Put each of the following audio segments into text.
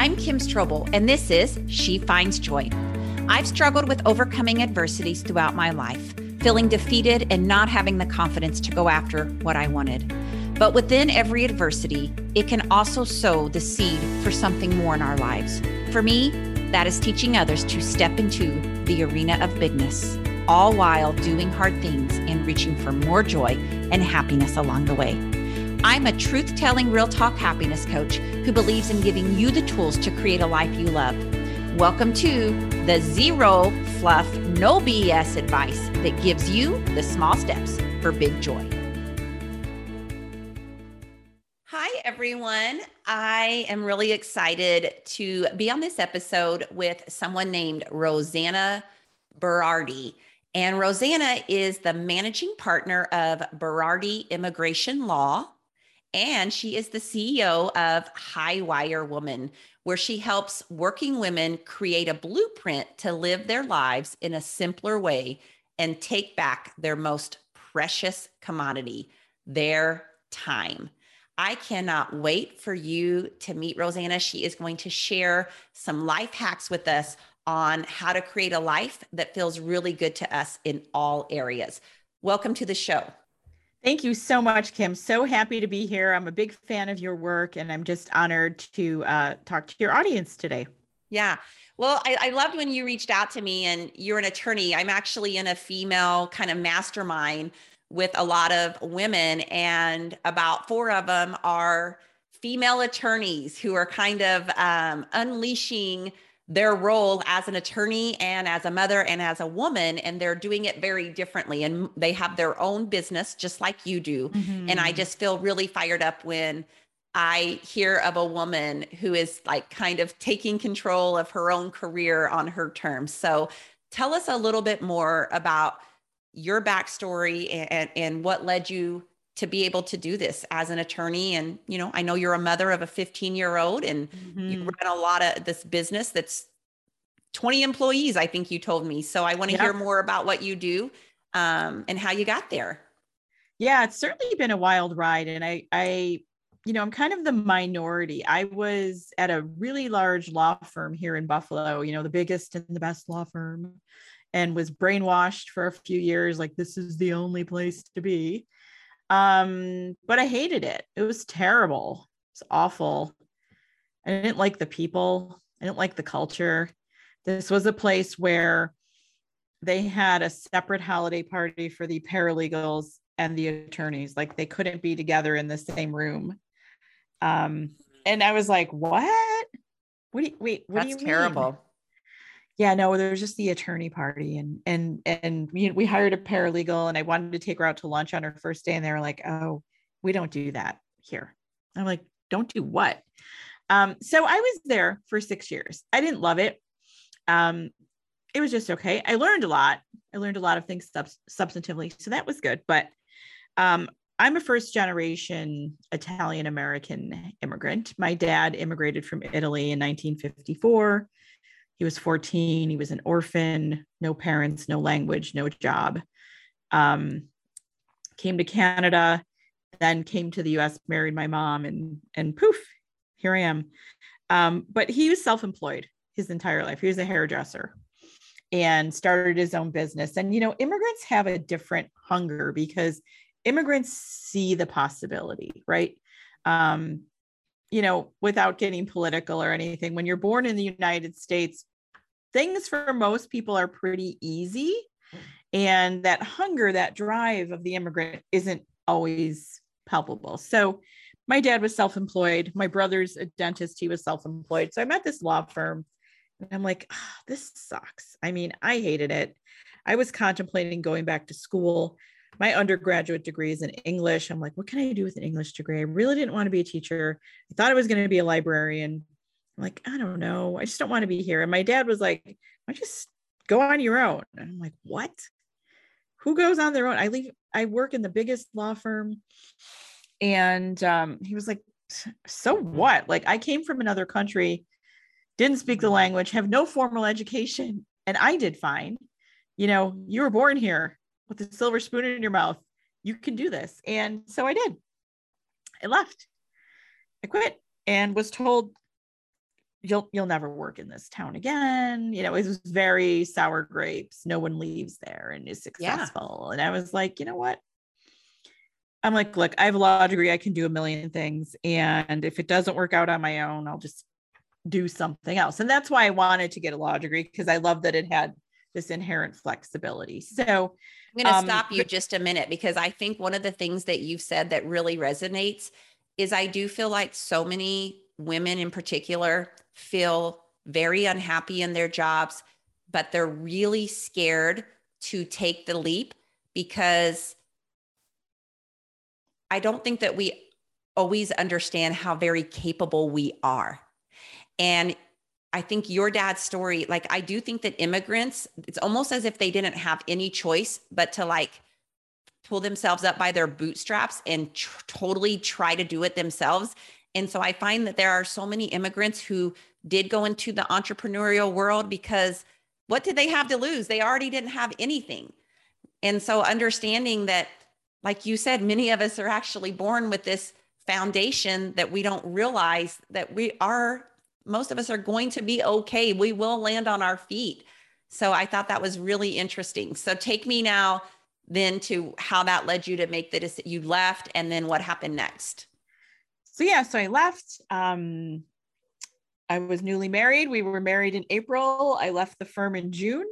I'm Kim Strobel, and this is She Finds Joy. I've struggled with overcoming adversities throughout my life, feeling defeated and not having the confidence to go after what I wanted. But within every adversity, it can also sow the seed for something more in our lives. For me, that is teaching others to step into the arena of bigness, all while doing hard things and reaching for more joy and happiness along the way. I'm a truth telling, real talk happiness coach who believes in giving you the tools to create a life you love. Welcome to the Zero Fluff, No BS advice that gives you the small steps for big joy. Hi, everyone. I am really excited to be on this episode with someone named Rosanna Berardi. And Rosanna is the managing partner of Berardi Immigration Law and she is the CEO of High Wire Woman, where she helps working women create a blueprint to live their lives in a simpler way and take back their most precious commodity, their time. I cannot wait for you to meet Rosanna. She is going to share some life hacks with us on how to create a life that feels really good to us in all areas. Welcome to the show. Thank you so much, Kim. So happy to be here. I'm a big fan of your work, and I'm just honored to uh, talk to your audience today. Yeah. Well, I, I, loved when you reached out to me, and you're an attorney. I'm actually in a female kind of mastermind with a lot of women, and about four of them are female attorneys who are kind of um, unleashing their role as an attorney and as a mother and as a woman and they're doing it very differently. And they have their own business just like you do. Mm-hmm. and i just feel really fired up when i hear of a woman who is like kind of taking control of her own career on her terms. So tell us a little bit more about your backstory and, and what led you to be able to do this as an attorney. And you know i know you're a mother of a 15 year old and mm-hmm. you run a lot of this business that's 20 employees i think you told me. So i want to hear more about what you do um, and how you got there. Yeah it's certainly been a wild ride. And i i you know i'm kind of the minority. I was at a really large law firm here in buffalo you know the biggest and the best law firm and was brainwashed for a few years like this is the only place to be um, but I hated it. It was terrible. It's awful. I didn't like the people. I didn't like the culture. This was a place where they had a separate holiday party for the paralegals and the attorneys. Like they couldn't be together in the same room. Um, and I was like, what? What do you, wait, what That's do you terrible. Mean? Yeah no there was just the attorney party and and and we, hired a paralegal and i wanted to take her out to lunch on her first day and they were like oh we don't do that here. I'm like don't do what? Um, so i was there for six years. I didn't love it. Um, it was just okay. I learned a lot. I learned a lot of things sub- substantively so that was good but um, i'm a first generation italian american immigrant. My dad immigrated from italy in 1954 he was 14. He was an orphan, no parents, no language, no job. Um, came to Canada, then came to the US, married my mom, and and poof, here I am. Um, but he was self-employed his entire life. He was a hairdresser and started his own business. And you know, immigrants have a different hunger because immigrants see the possibility, right? Um, you know, without getting political or anything, when you're born in the United States, things for most people are pretty easy. Mm-hmm. And that hunger, that drive of the immigrant isn't always palpable. So my dad was self employed. My brother's a dentist. He was self employed. So I'm at this law firm and I'm like, oh, this sucks. I mean, I hated it. I was contemplating going back to school. My undergraduate degree is in English. I'm like, what can I do with an English degree? I really didn't want to be a teacher. I thought I was going to be a librarian. I'm like, I don't know. I just don't want to be here. And my dad was like, I just go on your own. And I'm like, what? Who goes on their own? I leave, I work in the biggest law firm. And um, he was like, so what? Like, I came from another country, didn't speak the language, have no formal education, and I did fine. You know, you were born here with a silver spoon in your mouth. You can do this. And so I did. I left. I quit and was told you'll you'll never work in this town again you know it was very sour grapes no one leaves there and is successful. Yeah. and i was like you know what? I'm like look i have a law degree i can do a million things and if it doesn't work out on my own i'll just do something else. And that's why i wanted to get a law degree because i love that it had this inherent flexibility. So i'm going to um, stop you just a minute because i think one of the things that you've said that really resonates is i do feel like so many women in particular feel very unhappy in their jobs, but they're really scared to take the leap because I don't think that we always understand how very capable we are. And I think your dad's story, like, I do think that immigrants, it's almost as if they didn't have any choice but to like pull themselves up by their bootstraps and tr- totally try to do it themselves. And so I find that there are so many immigrants who did go into the entrepreneurial world because what did they have to lose? They already didn't have anything. And so understanding that, like you said, many of us are actually born with this foundation that we don't realize that we are, most of us are going to be okay. We will land on our feet. So I thought that was really interesting. So take me now then to how that led you to make the decision. You left and then what happened next? So yeah, so I left. Um, I was newly married. We were married in April. I left the firm in June.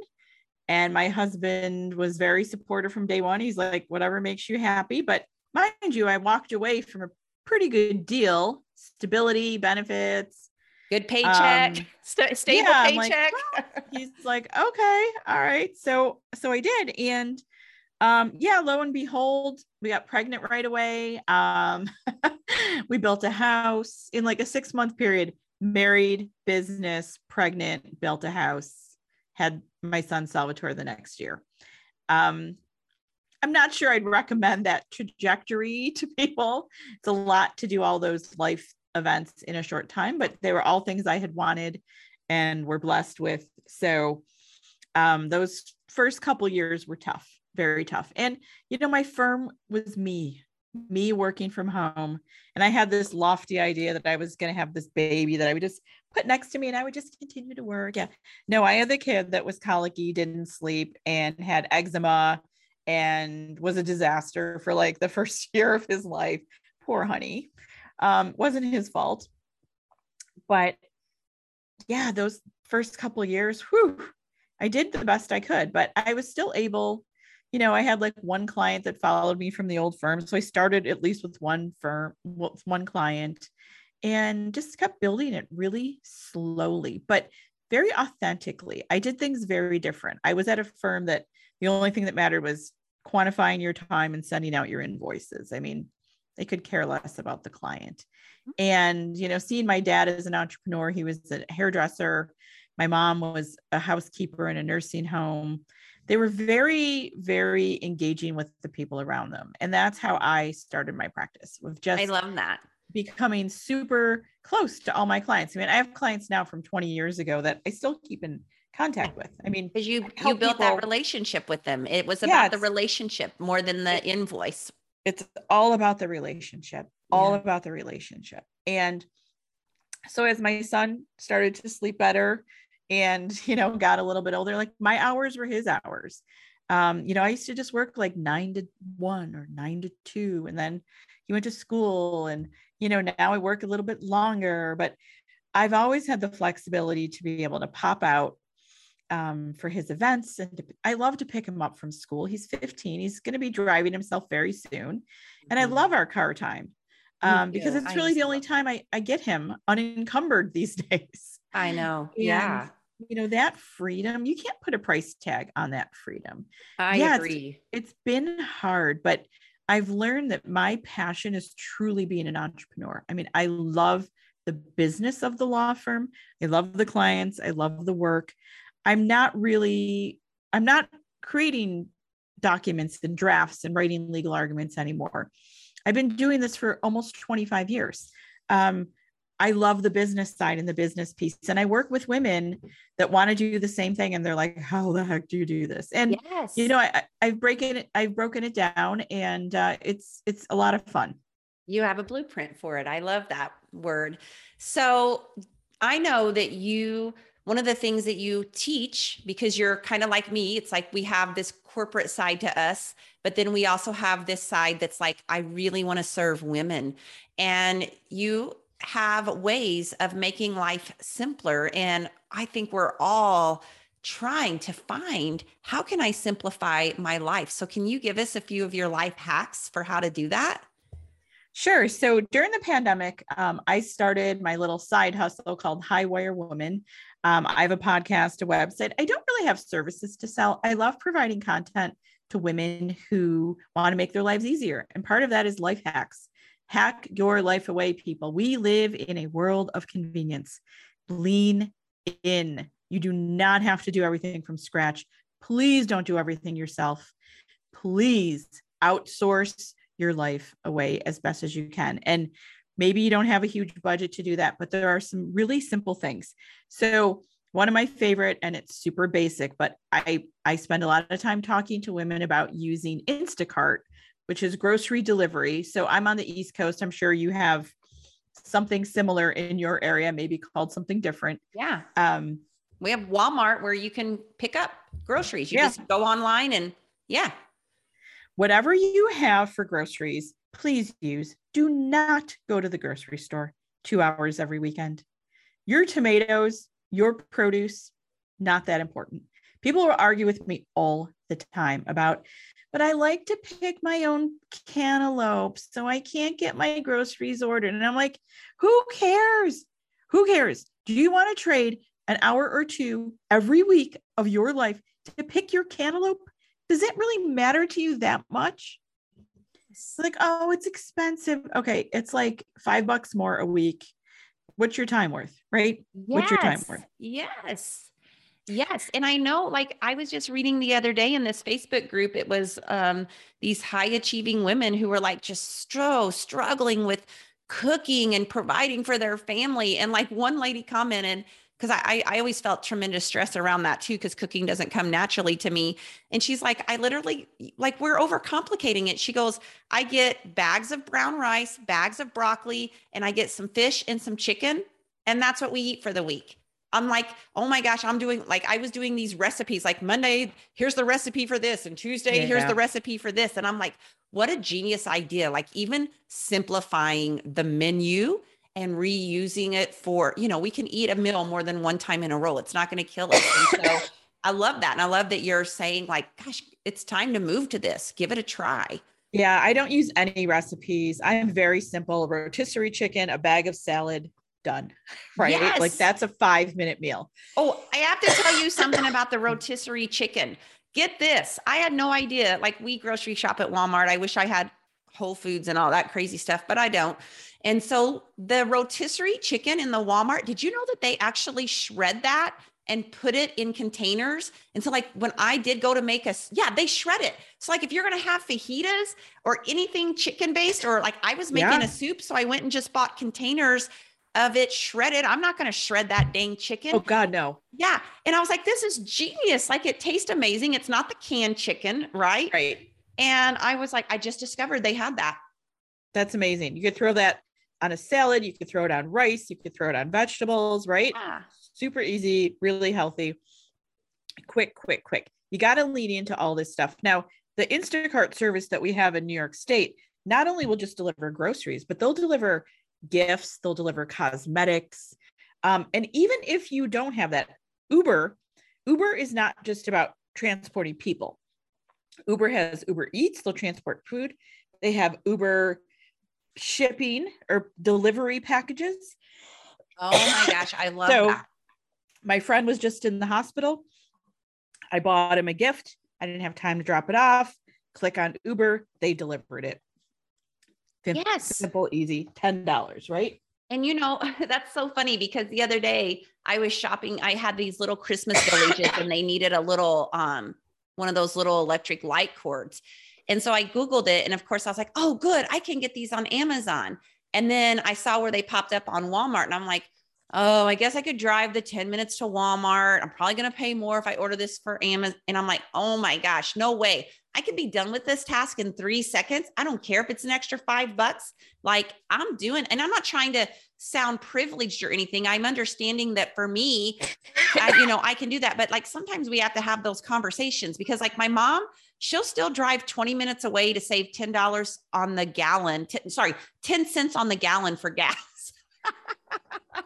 And my husband was very supportive from day one. He's like, whatever makes you happy. But mind you, I walked away from a pretty good deal stability, benefits, good paycheck, um, st- stable yeah, paycheck. Like, well, he's like, okay, all right. So, so I did. And um, yeah, lo and behold, we got pregnant right away. Um, we built a house in like a six month period married, business, pregnant, built a house, had my son Salvatore the next year. Um, I'm not sure I'd recommend that trajectory to people. It's a lot to do all those life events in a short time, but they were all things I had wanted and were blessed with. So um, those first couple years were tough, very tough. And you know, my firm was me me working from home. And i had this lofty idea that i was going to have this baby that i would just put next to me and i would just continue to work. Yeah. No i had the kid that was colicky didn't sleep and had eczema and was a disaster for like the first year of his life. Poor honey. Um wasn't his fault. But yeah those first couple years whew, i did the best i could but i was still able you know, I had like one client that followed me from the old firm. So I started at least with one firm, with one client, and just kept building it really slowly, but very authentically. I did things very different. I was at a firm that the only thing that mattered was quantifying your time and sending out your invoices. I mean, they could care less about the client. Mm-hmm. And, you know, seeing my dad as an entrepreneur, he was a hairdresser. My mom was a housekeeper in a nursing home they were very very engaging with the people around them and that's how i started my practice with just i love that. becoming super close to all my clients. I mean i have clients now from 20 years ago that i still keep in contact with. I mean because you you built people, that relationship with them. It was about yeah, the relationship more than the invoice. It's all about the relationship all yeah. about the relationship. And so as my son started to sleep better and you know got a little bit older like my hours were his hours. Um you know i used to just work like nine to one or nine to two and then he went to school and you know now i work a little bit longer but i've always had the flexibility to be able to pop out um, for his events and to, i love to pick him up from school. He's 15 he's going to be driving himself very soon and i mm-hmm. love our car time um, because it's really the only time I, I get him unencumbered these days. I know. And, yeah you know that freedom you can't put a price tag on that freedom. I yeah, agree. it's, it's been hard but i've learned that my passion is truly being an entrepreneur. I mean i love the business of the law firm. I love the clients. I love the work. I'm not really i'm not creating documents and drafts and writing legal arguments anymore. I've been doing this for almost 25 years. Um, I love the business side and the business piece. And I work with women that want to do the same thing. And they're like, how the heck do you do this? And, yes. you know, I, I've broken it, I've broken it down and uh, it's, it's a lot of fun. You have a blueprint for it. I love that word. So I know that you, one of the things that you teach, because you're kind of like me, it's like we have this corporate side to us, but then we also have this side that's like, I really want to serve women. And you have ways of making life simpler. And I think we're all trying to find how can I simplify my life? So can you give us a few of your life hacks for how to do that? Sure. So during the pandemic, um, I started my little side hustle called High Wire Woman. Um, I have a podcast, a website. I don't really have services to sell. I love providing content to women who want to make their lives easier. And part of that is life hacks. Hack your life away, people. We live in a world of convenience. Lean in. You do not have to do everything from scratch. Please don't do everything yourself. Please outsource your life away as best as you can. And maybe you don't have a huge budget to do that, but there are some really simple things. So, one of my favorite and it's super basic but i i spend a lot of time talking to women about using instacart which is grocery delivery so i'm on the east coast i'm sure you have something similar in your area maybe called something different yeah um we have walmart where you can pick up groceries you yeah. just go online and yeah Whatever you have for groceries, please use. Do not go to the grocery store two hours every weekend. Your tomatoes, your produce, not that important. People will argue with me all the time about, but I like to pick my own cantaloupe, so I can't get my groceries ordered. And I'm like, who cares? Who cares? Do you want to trade an hour or two every week of your life to pick your cantaloupe? does it really matter to you that much? It's like, oh, it's expensive. Okay, it's like five bucks more a week. What's your time worth, right? Yes. What's your time worth? Yes. Yes. And I know, like, I was just reading the other day in this Facebook group, it was um, these high achieving women who were like just so struggling with cooking and providing for their family. And like one lady commented, because I, I always felt tremendous stress around that too because cooking doesn't come naturally to me and she's like i literally like we're overcomplicating it she goes i get bags of brown rice bags of broccoli and i get some fish and some chicken and that's what we eat for the week i'm like oh my gosh i'm doing like i was doing these recipes like monday here's the recipe for this and tuesday yeah. here's the recipe for this and i'm like what a genius idea like even simplifying the menu and reusing it for, you know, we can eat a meal more than one time in a row. It's not going to kill us. And so I love that. And I love that you're saying, like, gosh, it's time to move to this. Give it a try. Yeah, I don't use any recipes. I am very simple rotisserie chicken, a bag of salad, done. Right. Yes. Like that's a five minute meal. Oh, I have to tell you something about the rotisserie chicken. Get this. I had no idea. Like we grocery shop at Walmart. I wish I had Whole Foods and all that crazy stuff, but I don't. And so the rotisserie chicken in the Walmart, did you know that they actually shred that and put it in containers? And so, like, when I did go to make us, yeah, they shred it. So, like, if you're going to have fajitas or anything chicken based, or like I was making yeah. a soup, so I went and just bought containers of it shredded. I'm not going to shred that dang chicken. Oh, God, no. Yeah. And I was like, this is genius. Like, it tastes amazing. It's not the canned chicken, right? Right. And I was like, I just discovered they had that. That's amazing. You could throw that on a salad. You could throw it on rice. You could throw it on vegetables, right? Yeah. Super easy, really healthy. Quick, quick, quick. You got to lean into all this stuff. Now, the Instacart service that we have in New York State not only will just deliver groceries, but they'll deliver gifts, they'll deliver cosmetics. Um, and even if you don't have that, Uber, Uber is not just about transporting people. Uber has Uber Eats, they'll transport food. They have Uber shipping or delivery packages. Oh my gosh, I love so, that. My friend was just in the hospital. I bought him a gift. I didn't have time to drop it off. Click on Uber, they delivered it. Yes. Simple, easy, $10, right? And you know, that's so funny because the other day I was shopping. I had these little Christmas villages and they needed a little um one of those little electric light cords. And so I Googled it. And of course, I was like, oh, good, I can get these on Amazon. And then I saw where they popped up on Walmart. And I'm like, oh, I guess I could drive the 10 minutes to Walmart. I'm probably going to pay more if I order this for Amazon. And I'm like, oh my gosh, no way. I could be done with this task in three seconds. I don't care if it's an extra five bucks. Like I'm doing, and I'm not trying to sound privileged or anything. I'm understanding that for me, I, you know, I can do that. But like sometimes we have to have those conversations because, like, my mom, she'll still drive 20 minutes away to save $10 on the gallon. T- sorry, 10 cents on the gallon for gas.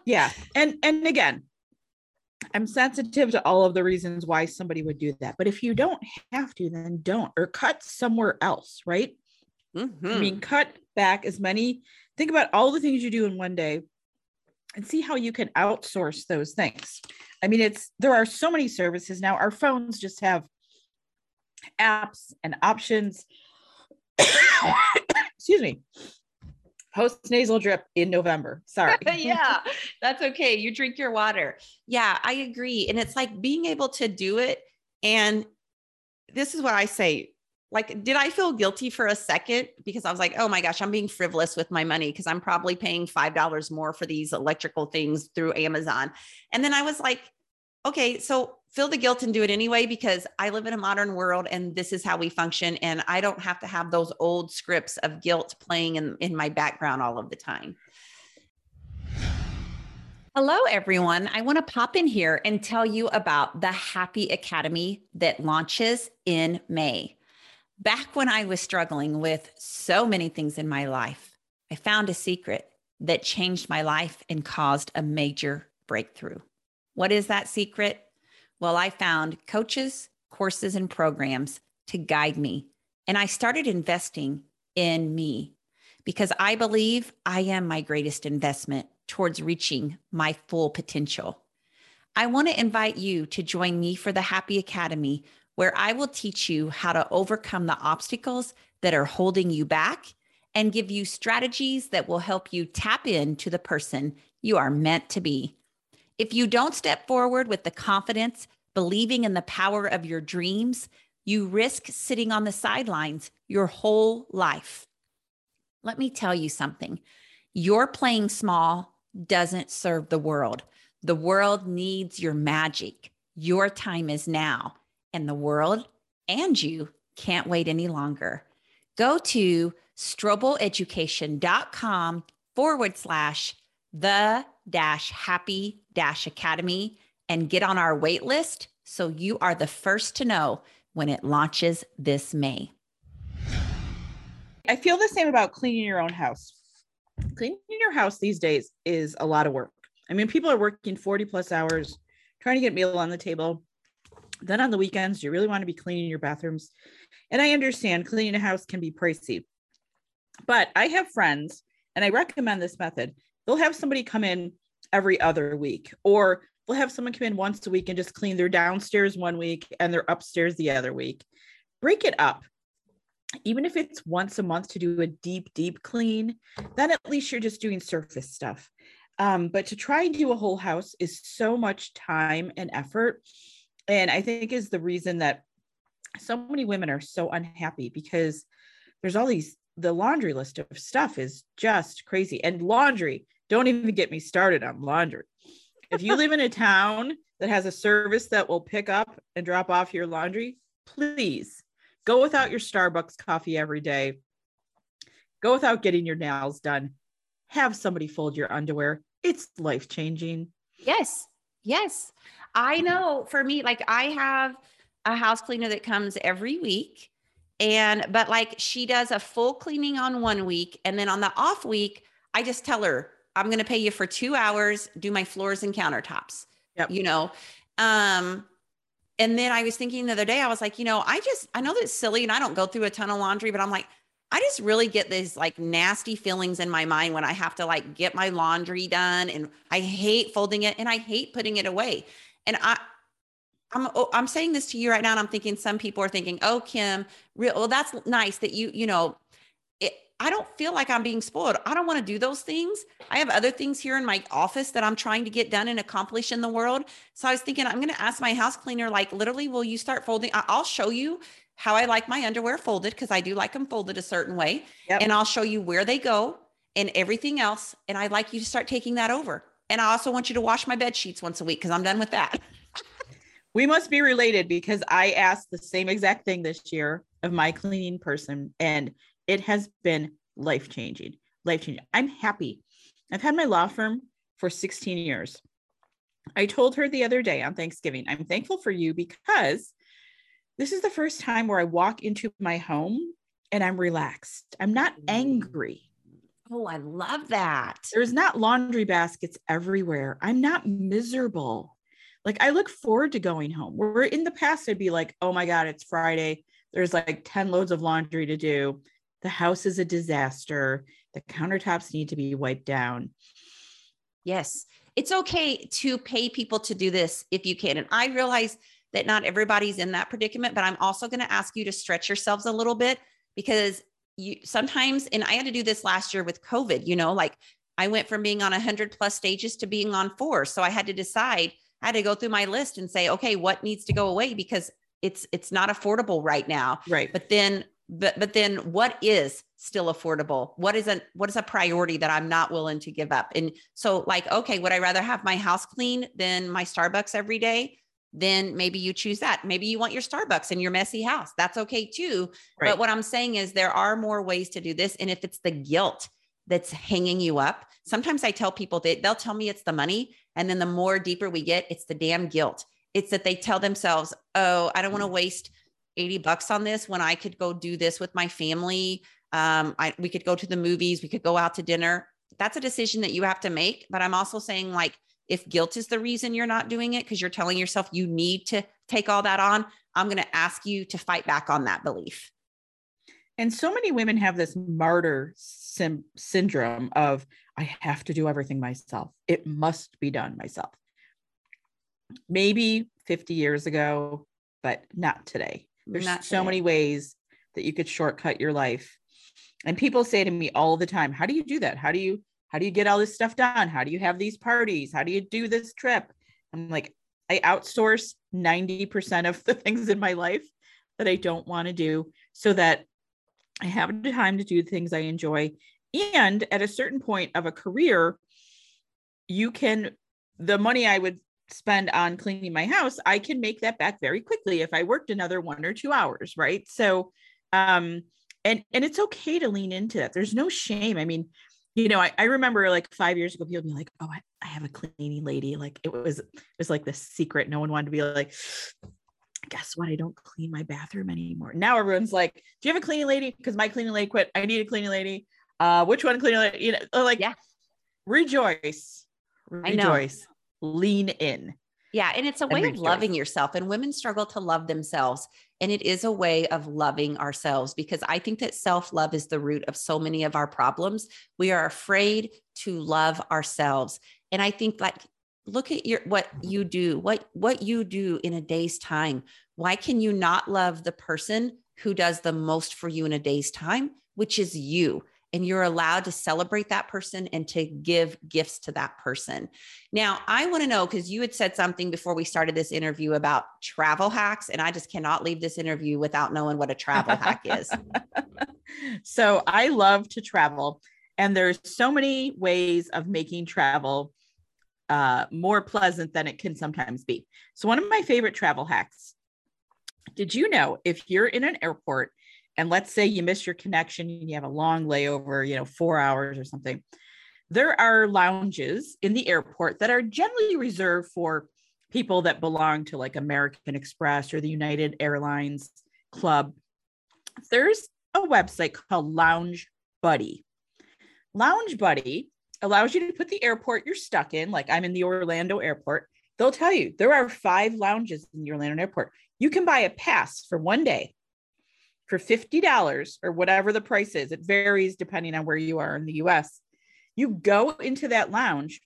yeah. And and again, I'm sensitive to all of the reasons why somebody would do that. But if you don't have to, then don't or cut somewhere else, right? Mm-hmm. I mean, cut back as many, think about all the things you do in one day and see how you can outsource those things. I mean, it's there are so many services now. Our phones just have apps and options. Excuse me post nasal drip in November. Sorry. yeah, that's okay. You drink your water. Yeah, I agree. And it's like being able to do it. And this is what I say. Like, did I feel guilty for a second? Because I was like, oh my gosh, I'm being frivolous with my money because I'm probably paying $5 more for these electrical things through Amazon. And then I was like, okay, so feel the guilt and do it anyway because I live in a modern world and this is how we function. And I don't have to have those old scripts of guilt playing in, in my background all of the time. Hello, everyone. I want to pop in here and tell you about the Happy Academy that launches in May. Back when I was struggling with so many things in my life, I found a secret that changed my life and caused a major breakthrough. What is that secret? Well, I found coaches, courses, and programs to guide me. And I started investing in me because I believe I am my greatest investment towards reaching my full potential. I want to invite you to join me for the Happy Academy, where I will teach you how to overcome the obstacles that are holding you back and give you strategies that will help you tap into the person you are meant to be. If you don't step forward with the confidence, believing in the power of your dreams, you risk sitting on the sidelines your whole life. Let me tell you something your playing small doesn't serve the world. The world needs your magic. Your time is now, and the world and you can't wait any longer. Go to strobeleducation.com forward slash the happy dash academy and get on our wait list so you are the first to know when it launches this May. I feel the same about cleaning your own house. Cleaning your house these days is a lot of work. I mean, people are working 40 plus hours trying to get meal on the table. Then on the weekends, you really want to be cleaning your bathrooms. And I understand cleaning a house can be pricey. But I have friends, and I recommend this method. They'll have somebody come in every other week, or they'll have someone come in once a week and just clean their downstairs one week and their upstairs the other week. Break it up. Even if it's once a month to do a deep, deep clean, then at least you're just doing surface stuff. Um, but to try and do a whole house is so much time and effort. And I think is the reason that so many women are so unhappy because there's all these, the laundry list of stuff is just crazy. And laundry, don't even get me started on laundry if you live in a town that has a service that will pick up and drop off your laundry, please go without your Starbucks coffee every day. Go without getting your nails done. Have somebody fold your underwear. It's life changing. Yes. Yes. I mm-hmm. know for me, like I have a house cleaner that comes every week. And, but like she does a full cleaning on one week. And then on the off week, I just tell her, I'm going to pay you for two hours, do my floors and countertops, yep. you know? Um, and then I was thinking the other day, I was like, you know, I just, I know that's silly and I don't go through a ton of laundry, but I'm like, I just really get these like nasty feelings in my mind when I have to like get my laundry done and I hate folding it and I hate putting it away. And I, I'm oh, I'm saying this to you right now, and I'm thinking some people are thinking, "Oh, Kim, real, well, that's nice that you you know I don't feel like I'm being spoiled. I don't want to do those things. I have other things here in my office that I'm trying to get done and accomplish in the world. So I was thinking, I'm going to ask my house cleaner, like, literally, will you start folding? I'll show you how I like my underwear folded because I do like them folded a certain way. Yep. And I'll show you where they go and everything else. And I'd like you to start taking that over. And I also want you to wash my bed sheets once a week because I'm done with that. we must be related because I asked the same exact thing this year of my cleaning person and it has been life changing. Life changing. I'm happy. I've had my law firm for 16 years. I told her the other day on Thanksgiving, I'm thankful for you because this is the first time where I walk into my home and I'm relaxed. I'm not angry. Oh, I love that. There's not laundry baskets everywhere. I'm not miserable. Like I look forward to going home. Where in the past I'd be like, "Oh my god, it's Friday. There's like 10 loads of laundry to do. The house is a disaster. The countertops need to be wiped down." Yes. It's okay to pay people to do this if you can. And I realize that not everybody's in that predicament, but I'm also going to ask you to stretch yourselves a little bit because you sometimes, and I had to do this last year with COVID, you know, like I went from being on 100 plus stages to being on four. So I had to decide, I had to go through my list and say, okay, what needs to go away because it's it's not affordable right now. Right. But then but but then what is still affordable? What is a what is a priority that i'm not willing to give up? And so like okay would i rather have my house clean than my starbucks every day? Then maybe you choose that. Maybe you want your starbucks in your messy house. That's okay too. Right. but what i'm saying is there are more ways to do this. And if it's the guilt that's hanging you up sometimes i tell people that they'll tell me it's the money. And then the more deeper we get it's the damn guilt. It's that they tell themselves oh i don't want to mm. waste 80 bucks on this when I could go do this with my family. Um, I, we could go to the movies, we could go out to dinner. That's a decision that you have to make. But I'm also saying, like, if guilt is the reason you're not doing it because you're telling yourself you need to take all that on, I'm going to ask you to fight back on that belief. And so many women have this martyr sim- syndrome of, I have to do everything myself. It must be done myself. Maybe 50 years ago, but not today. There's Not so many ways that you could shortcut your life. And people say to me all the time, how do you do that? How do you how do you get all this stuff done? How do you have these parties? How do you do this trip? I'm like, I outsource 90% of the things in my life that I don't want to do so that I have the time to do the things I enjoy. And at a certain point of a career, you can, the money I would spend on cleaning my house, I can make that back very quickly if I worked another one or two hours, right? So um and and it's okay to lean into that. There's no shame. I mean, you know, I, I remember like five years ago, people be like, oh, I, I have a cleaning lady. Like it was it was like the secret. No one wanted to be like, guess what? I don't clean my bathroom anymore. Now everyone's like, do you have a cleaning lady? Because my cleaning lady quit. I need a cleaning lady. Uh, which one cleaning lady? You know, like yeah. rejoice. Rejoice lean in. Yeah. And it's a way of loving yourself. And women struggle to love themselves. And it is a way of loving ourselves because I think that self love is the root of so many of our problems. We are afraid to love ourselves. And I think, like, look at your what you do what what you do in a day's time why can you not love the person who does the most for you in a day's time which is you and you're allowed to celebrate that person and to give gifts to that person. Now, I want to know because you had said something before we started this interview about travel hacks, and I just cannot leave this interview without knowing what a travel hack is. So, I love to travel, and there's so many ways of making travel uh, more pleasant than it can sometimes be. So, one of my favorite travel hacks did you know if you're in an airport and let's say you miss your connection and you have a long layover, you know, four hours or something, there are lounges in the airport that are generally reserved for people that belong to like American Express or the United Airlines Club. There's a website called Lounge Buddy. Lounge Buddy allows you to put the airport you're stuck in, like I'm in the Orlando airport. They'll tell you there are five lounges in the Orlando airport. You can buy a pass for one day for $50 or whatever the price is, it varies depending on where you are in the US. You go into that lounge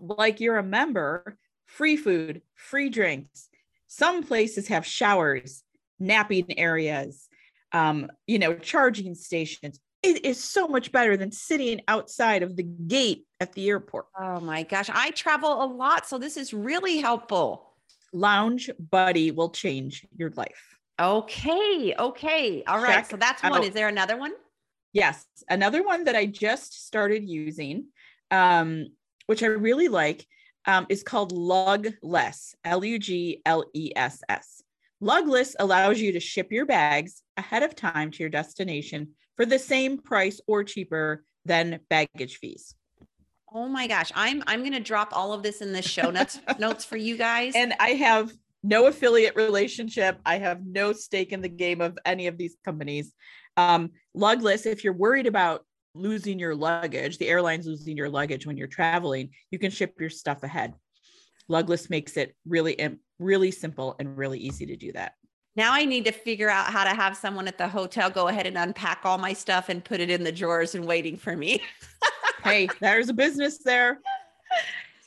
like you're a member, free food, free drinks. Some places have showers, napping areas, um, you know, charging stations. It is so much better than sitting outside of the gate at the airport. Oh my gosh, I travel a lot, so this is really helpful. Lounge Buddy will change your life. Okay. Okay. All right. Check so that's one. Out. Is there another one? Yes. Another one that I just started using, um, which I really like, um, is called Lug Less, L U G L E S S. Lugless allows you to ship your bags ahead of time to your destination for the same price or cheaper than baggage fees. Oh my gosh, I'm I'm going to drop all of this in the show notes notes for you guys. And I have no affiliate relationship. I have no stake in the game of any of these companies. Um, Lugless, if you're worried about losing your luggage, the airline's losing your luggage when you're traveling, you can ship your stuff ahead. Lugless makes it really, really simple and really easy to do that. Now I need to figure out how to have someone at the hotel go ahead and unpack all my stuff and put it in the drawers and waiting for me. hey, there's a business there.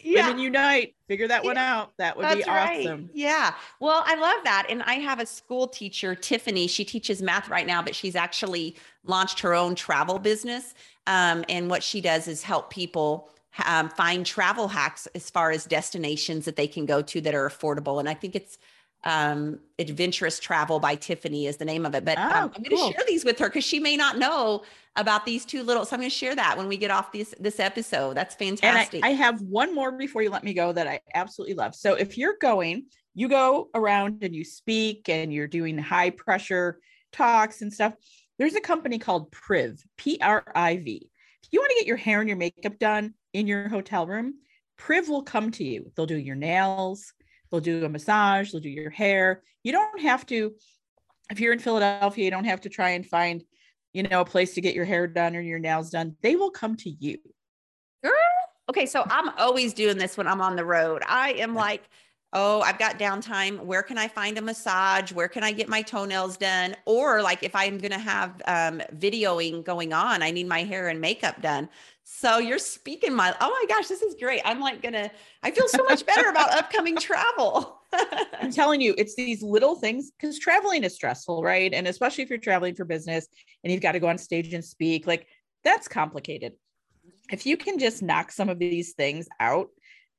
Yeah. Women unite. Figure that one out. That would That's be awesome. Right. Yeah. Well, I love that. And I have a school teacher, Tiffany. She teaches math right now, but she's actually launched her own travel business. Um, and what she does is help people um, find travel hacks as far as destinations that they can go to that are affordable. And I think it's um, Adventurous Travel by Tiffany is the name of it. But oh, um, I'm going to share these with her because she may not know about these two little. So I'm going to share that when we get off this this episode. That's fantastic. And I, I have one more before you let me go that I absolutely love. So if you're going, you go around and you speak and you're doing high pressure talks and stuff. There's a company called Priv, P R I V. If you want to get your hair and your makeup done in your hotel room, Priv will come to you. They'll do your nails, they'll do a massage, they'll do your hair. You don't have to, if you're in Philadelphia, you don't have to try and find, you know, a place to get your hair done or your nails done. They will come to you. Girl. Okay. So I'm always doing this when I'm on the road. I am like, oh, I've got downtime. Where can I find a massage? Where can I get my toenails done? Or like if I'm going to have um, videoing going on, I need my hair and makeup done. So you're speaking my, oh my gosh, this is great. I'm like going to, I feel so much better about upcoming travel. I'm telling you, it's these little things because traveling is stressful, right? And especially if you're traveling for business and you've got to go on stage and speak, like that's complicated. If you can just knock some of these things out,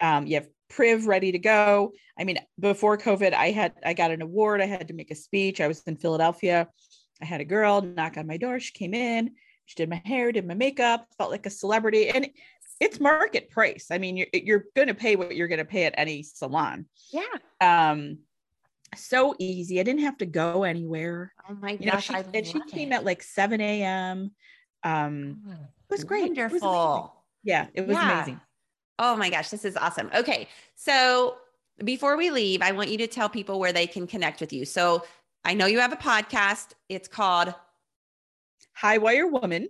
um, you have priv ready to go. I mean before covid i had i got an award. I had to make a speech. I was in philadelphia. I had a girl knock on my door. She came in. She did my hair did my makeup felt like a celebrity. And it's market price. I mean you're, you're going to pay what you're going to pay at any salon. Yeah. Um so easy. I didn't have to go anywhere. Oh my you gosh know, she, and she came at like 7 a.m um it was great. Wonderful it was yeah it was yeah. amazing Oh my gosh, this is awesome. Okay. So before we leave, I want you to tell people where they can connect with you. So I know you have a podcast. It's called High Wire Woman.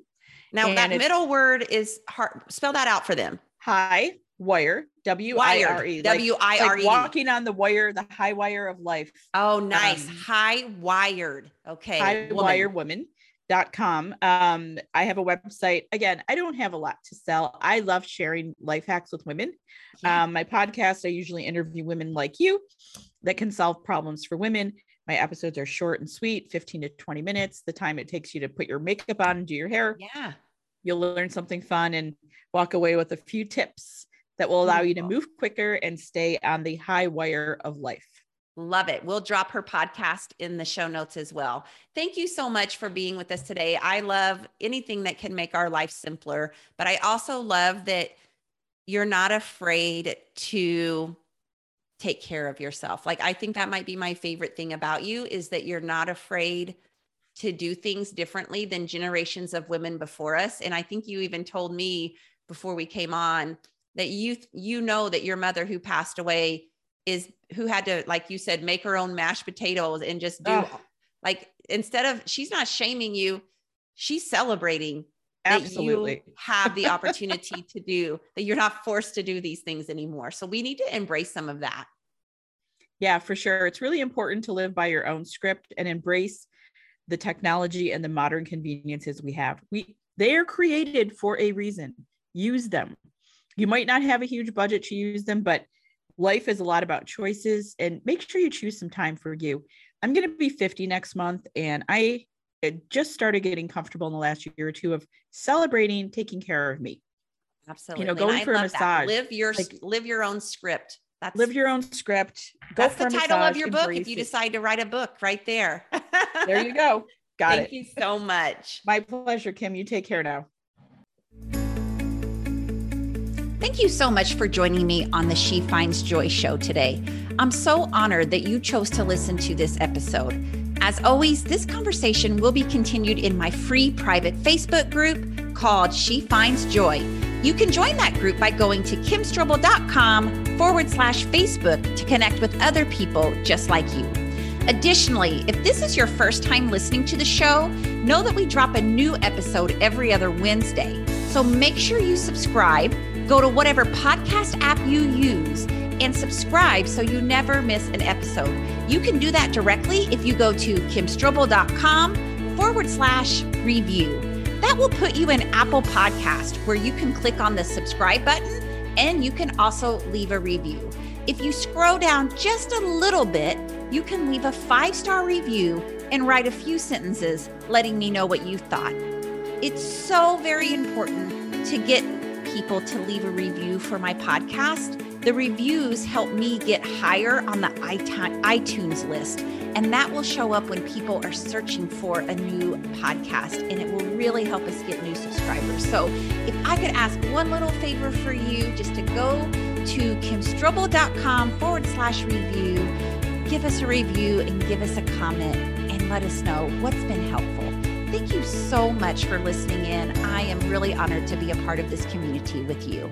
Now that middle word is hard. Spell that out for them. High wire, W I R E. W I R E. Walking on the wire, the high wire of life. Oh, nice. Um, high wired. Okay. High woman. wire woman dot com. Um, I have a website. Again, I don't have a lot to sell. I love sharing life hacks with women. Um, my podcast, I usually interview women like you that can solve problems for women. My episodes are short and sweet, 15 to 20 minutes, the time it takes you to put your makeup on and do your hair. Yeah. You'll learn something fun and walk away with a few tips that will allow you to move quicker and stay on the high wire of life. Love it. We'll drop her podcast in the show notes as well. Thank you so much for being with us today. I love anything that can make our life simpler, but I also love that you're not afraid to take care of yourself. Like I think that might be my favorite thing about you is that you're not afraid to do things differently than generations of women before us. And I think you even told me before we came on that you you know that your mother who passed away is who had to, like you said, make her own mashed potatoes and just do oh. like instead of she's not shaming you, she's celebrating absolutely that you have the opportunity to do that you're not forced to do these things anymore. So we need to embrace some of that. Yeah, for sure. It's really important to live by your own script and embrace the technology and the modern conveniences we have. We they are created for a reason. Use them. You might not have a huge budget to use them, but life is a lot about choices and make sure you choose some time for you. I'm going to be 50 next month and I just started getting comfortable in the last year or two of celebrating taking care of me. Absolutely. You know, going for a massage. That. Live your like, live your own script. That's live your own script. Go that's the title massage, of your book if you decide to write a book right there. there you go. Got Thank it. Thank you so much. My pleasure, Kim. You take care now. Thank you so much for joining me on the She Finds Joy show today. I'm so honored that you chose to listen to this episode. As always, this conversation will be continued in my free private Facebook group called She Finds Joy. You can join that group by going to kimstrobel.com forward slash Facebook to connect with other people just like you. Additionally, if this is your first time listening to the show, know that we drop a new episode every other Wednesday. So make sure you subscribe, go to whatever podcast app you use, and subscribe so you never miss an episode. You can do that directly if you go to kimstrobel.com forward slash review. That will put you in Apple Podcast where you can click on the subscribe button and you can also leave a review. If you scroll down just a little bit, you can leave a five star review and write a few sentences letting me know what you thought. It's so very important to get people to leave a review for my podcast. The reviews help me get higher on the iTunes list, and that will show up when people are searching for a new podcast, and it will really help us get new subscribers. So, if I could ask one little favor for you, just to go to kimstrobel.com forward slash review, give us a review, and give us a comment, and let us know what's been helpful. Thank you so much for listening in. I am really honored to be a part of this community with you.